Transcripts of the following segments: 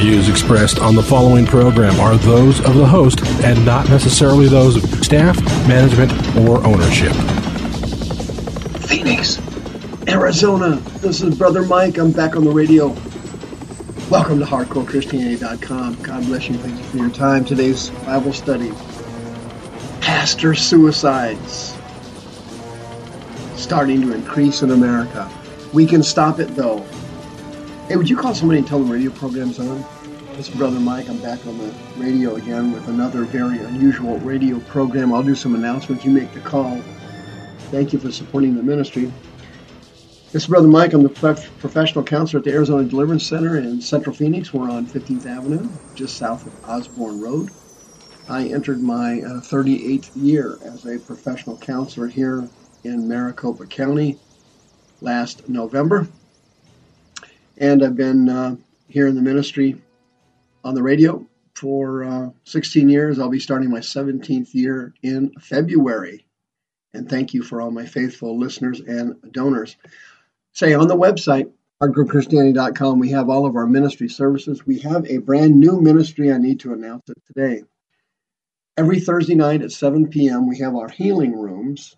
views expressed on the following program are those of the host and not necessarily those of staff, management, or ownership. Phoenix, Arizona. This is Brother Mike. I'm back on the radio. Welcome to HardcoreChristianity.com. God bless you. Thank you for your time. Today's Bible study. Pastor suicides starting to increase in America. We can stop it though. Hey, would you call somebody and tell them radio program's on? This is Brother Mike. I'm back on the radio again with another very unusual radio program. I'll do some announcements. You make the call. Thank you for supporting the ministry. This is Brother Mike. I'm the prof- professional counselor at the Arizona Deliverance Center in Central Phoenix. We're on 15th Avenue, just south of Osborne Road. I entered my uh, 38th year as a professional counselor here in Maricopa County last November. And I've been uh, here in the ministry on the radio for uh, 16 years. I'll be starting my 17th year in February. And thank you for all my faithful listeners and donors. Say on the website, hardcorechristianity.com, we have all of our ministry services. We have a brand new ministry. I need to announce it today. Every Thursday night at 7 p.m., we have our healing rooms.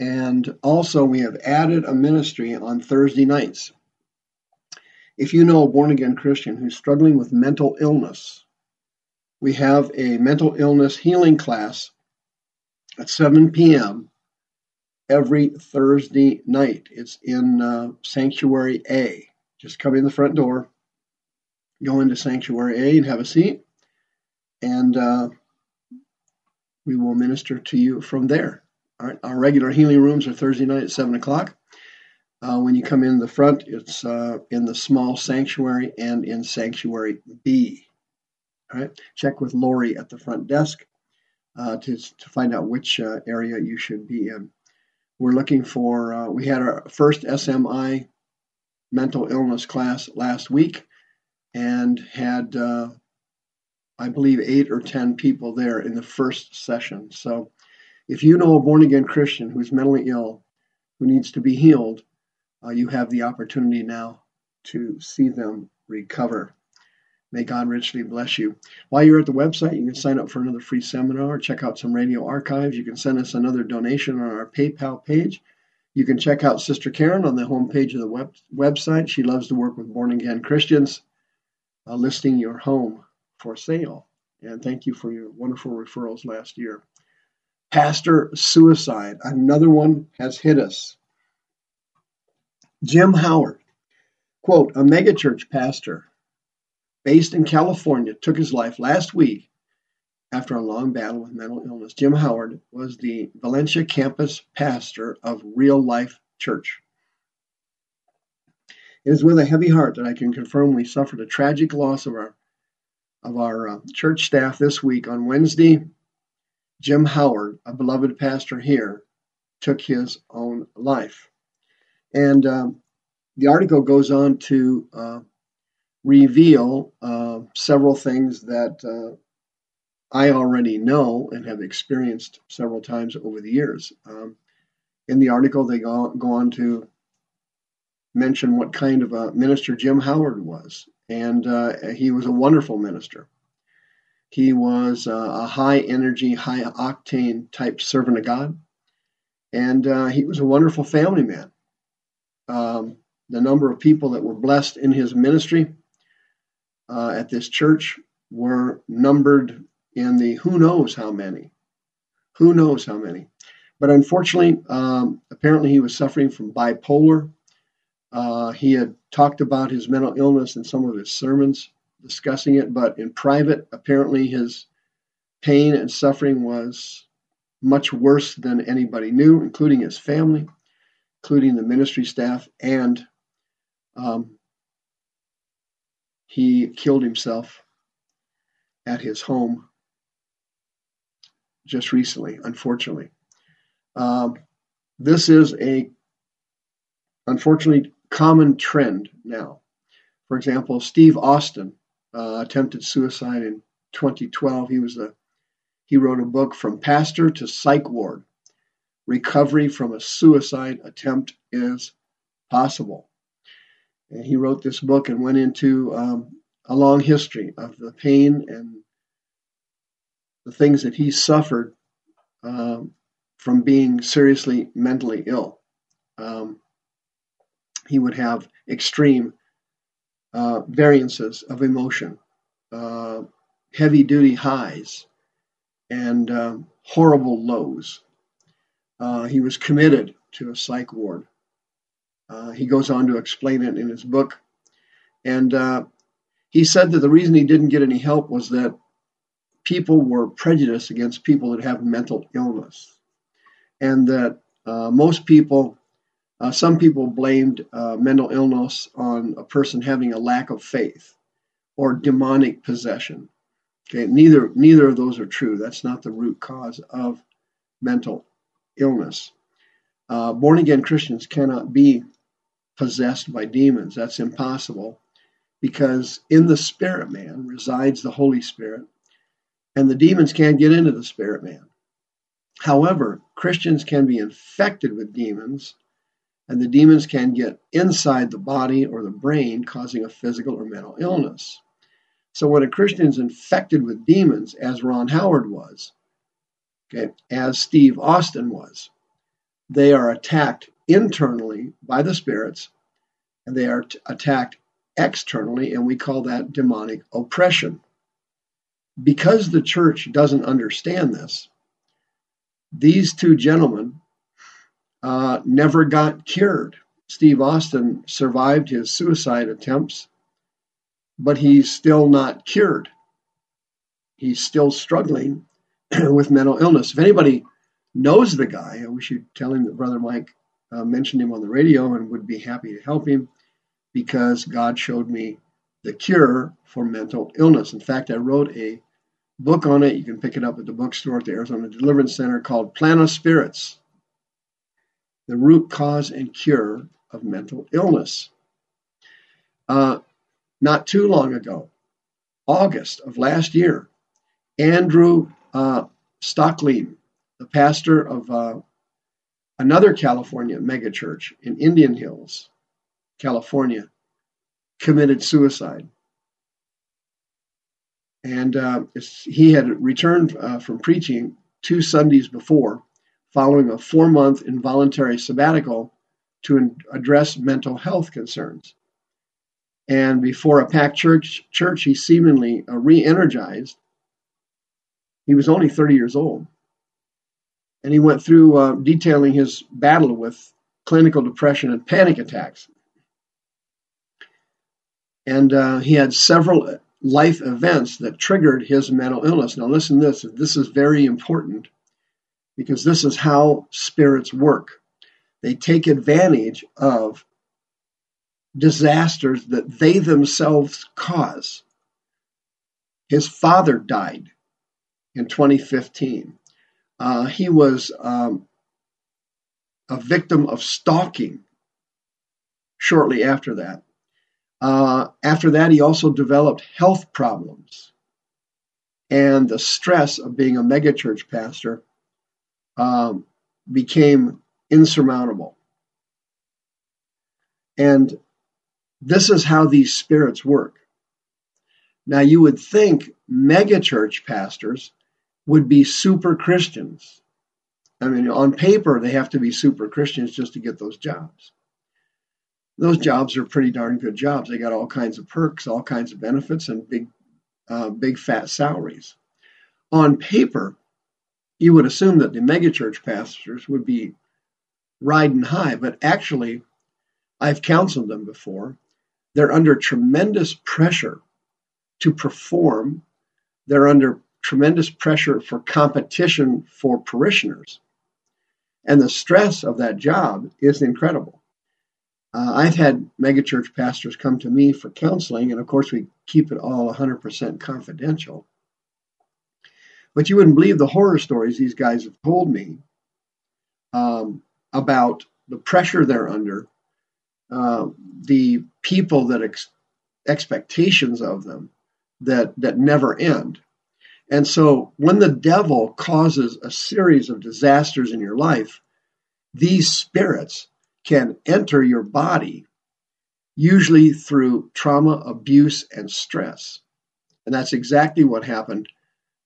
And also, we have added a ministry on Thursday nights. If you know a born again Christian who's struggling with mental illness, we have a mental illness healing class at 7 p.m. every Thursday night. It's in uh, Sanctuary A. Just come in the front door, go into Sanctuary A and have a seat, and uh, we will minister to you from there. All right, our regular healing rooms are Thursday night at 7 o'clock. Uh, when you come in the front, it's uh, in the small sanctuary and in Sanctuary B. All right, check with Lori at the front desk uh, to, to find out which uh, area you should be in. We're looking for, uh, we had our first SMI mental illness class last week and had, uh, I believe, eight or 10 people there in the first session. So if you know a born again Christian who's mentally ill, who needs to be healed, uh, you have the opportunity now to see them recover. May God richly bless you. While you're at the website, you can sign up for another free seminar, check out some radio archives. You can send us another donation on our PayPal page. You can check out Sister Karen on the homepage of the web- website. She loves to work with born again Christians, uh, listing your home for sale. And thank you for your wonderful referrals last year. Pastor suicide, another one has hit us. Jim Howard, quote, a megachurch pastor based in California took his life last week after a long battle with mental illness. Jim Howard was the Valencia campus pastor of Real Life Church. It is with a heavy heart that I can confirm we suffered a tragic loss of our of our uh, church staff this week on Wednesday. Jim Howard, a beloved pastor here, took his own life. And um, the article goes on to uh, reveal uh, several things that uh, I already know and have experienced several times over the years. Um, in the article, they go, go on to mention what kind of a minister Jim Howard was. And uh, he was a wonderful minister. He was uh, a high energy, high octane type servant of God. And uh, he was a wonderful family man um, the number of people that were blessed in his ministry uh, at this church were numbered in the who knows how many. Who knows how many. But unfortunately, um, apparently he was suffering from bipolar. Uh, he had talked about his mental illness in some of his sermons, discussing it, but in private, apparently his pain and suffering was much worse than anybody knew, including his family. Including the ministry staff, and um, he killed himself at his home just recently, unfortunately. Um, this is a unfortunately common trend now. For example, Steve Austin uh, attempted suicide in 2012. He was a he wrote a book from pastor to psych ward. Recovery from a suicide attempt is possible. And he wrote this book and went into um, a long history of the pain and the things that he suffered um, from being seriously mentally ill. Um, he would have extreme uh, variances of emotion, uh, heavy duty highs, and uh, horrible lows. Uh, he was committed to a psych ward. Uh, he goes on to explain it in his book. And uh, he said that the reason he didn't get any help was that people were prejudiced against people that have mental illness. And that most people uh, some people blamed uh, mental illness on a person having a lack of faith or demonic possession. Okay, neither neither of those are true. That's not the root cause of mental illness. Uh, born again Christians cannot be possessed by demons. That's impossible because in the spirit man resides the Holy Spirit, and the demons can't get into the spirit man. However, Christians can be infected with demons and the demons can get inside the body or the brain, causing a physical or mental illness. So when a Christian is infected with demons, as Ron Howard was, okay, as Steve Austin was, they are attacked internally by the spirits, and they are t- attacked externally, and we call that demonic oppression. Because the church doesn't understand this, these two gentlemen uh, never got cured. Steve Austin survived his suicide attempts, but he's still not cured. He's still struggling with mental illness. If anybody knows the guy, we should tell him that Brother Mike uh, mentioned him on the radio and would be happy to help him because God showed me the cure for mental illness. In fact, I wrote a book on it. You can pick it up at the bookstore at the Arizona Deliverance Center called Plague of Spirits the root cause and cure of mental illness. Uh, not too long ago, August of last year, Andrew uh, Stoecklein, the pastor of uh, another California megachurch in Indian Hills, California, committed suicide. And uh, he had returned uh, from preaching two Sundays before following a four month involuntary sabbatical to address mental health concerns. And before a packed church, church he seemingly uh, re energized. He was only 30 years old. And he went through uh, detailing his battle with clinical depression and panic attacks. And uh, he had several life events that triggered his mental illness. Now, listen to this. This is very important because this is how spirits work. They take advantage of disasters that they themselves cause. His father died in 2015. Uh, he was um, a victim of stalking shortly after that. Uh, after that, he also developed health problems. And the stress of being a megachurch pastor um, became insurmountable. And this is how these spirits work. Now, you would think megachurch pastors would be super Christians. I mean, on paper, they have to be super Christians just to get those jobs. Those jobs are pretty darn good jobs. They got all kinds of perks, all kinds of benefits, and big, uh, big fat salaries. On paper, you would assume that the megachurch pastors would be riding high, but actually, I've counseled them before. They're under tremendous pressure to perform. They're under tremendous pressure for competition for parishioners. And the stress of that job is incredible. Uh, I've had megachurch pastors come to me for counseling, and of course, we keep it all 100% confidential. But you wouldn't believe the horror stories these guys have told me um, about the pressure they're under, uh, the people that ex- expectations of them that that never end. And so when the devil causes a series of disasters in your life, these spirits can enter your body, usually through trauma, abuse, and stress. And that's exactly what happened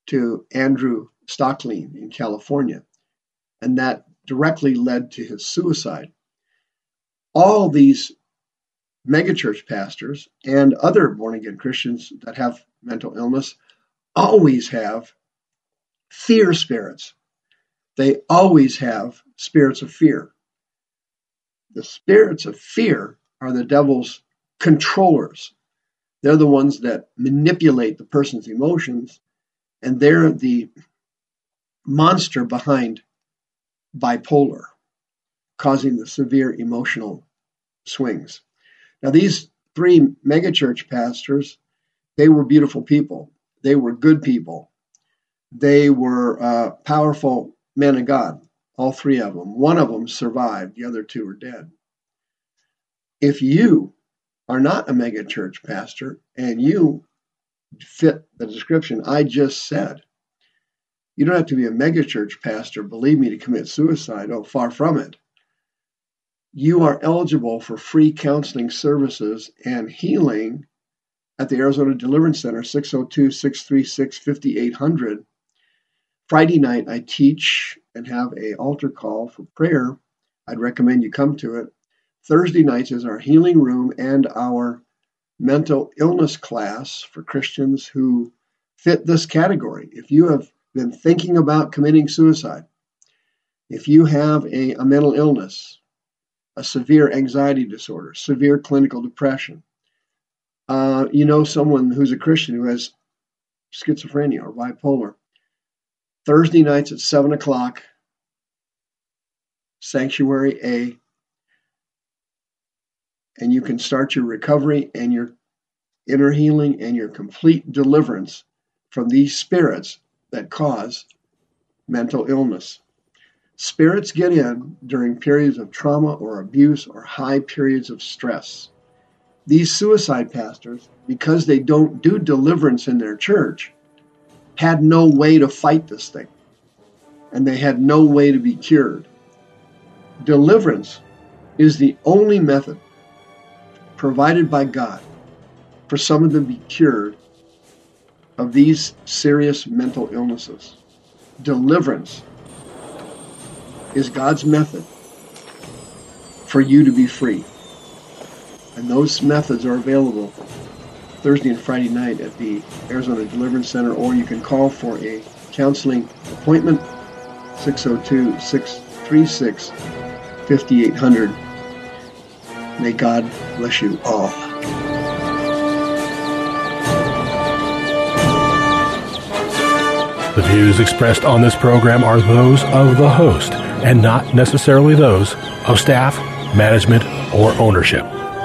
to Andrew Stoecklein in California. And that directly led to his suicide. All these megachurch pastors and other born again Christians that have mental illness always have fear spirits. They always have spirits of fear. The spirits of fear are the devil's controllers. They're the ones that manipulate the person's emotions, and they're the monster behind bipolar, causing the severe emotional swings. Now, these three megachurch pastors, they were beautiful people. They were good people. They were uh, powerful men of God, all three of them. One of them survived, the other two are dead. If you are not a megachurch pastor and you fit the description I just said, you don't have to be a megachurch pastor, believe me, to commit suicide. Oh, far from it you are eligible for free counseling services and healing at the Arizona Deliverance Center, 602 636 5800. Friday night, I teach and have a altar call for prayer. I'd recommend you come to it. Thursday nights is our healing room and our mental illness class for Christians who fit this category. If you have been thinking about committing suicide, if you have a, a mental illness, a severe anxiety disorder, severe clinical depression. Uh, you know someone who's a Christian who has schizophrenia or bipolar. Thursday nights at 7 o'clock, Sanctuary A, and you can start your recovery and your inner healing and your complete deliverance from these spirits that cause mental illness. Spirits get in during periods of trauma or abuse or high periods of stress. These suicide pastors, because they don't do deliverance in their church, had no way to fight this thing. And they had no way to be cured. Deliverance is the only method provided by God for someone to be cured of these serious mental illnesses. Deliverance is God's method for you to be free. And those methods are available Thursday and Friday night at the Arizona Deliverance Center, or you can call for a counseling appointment 602 636 5800. May God bless you all. The views expressed on this program are those of the host and not necessarily those of staff, management, or ownership.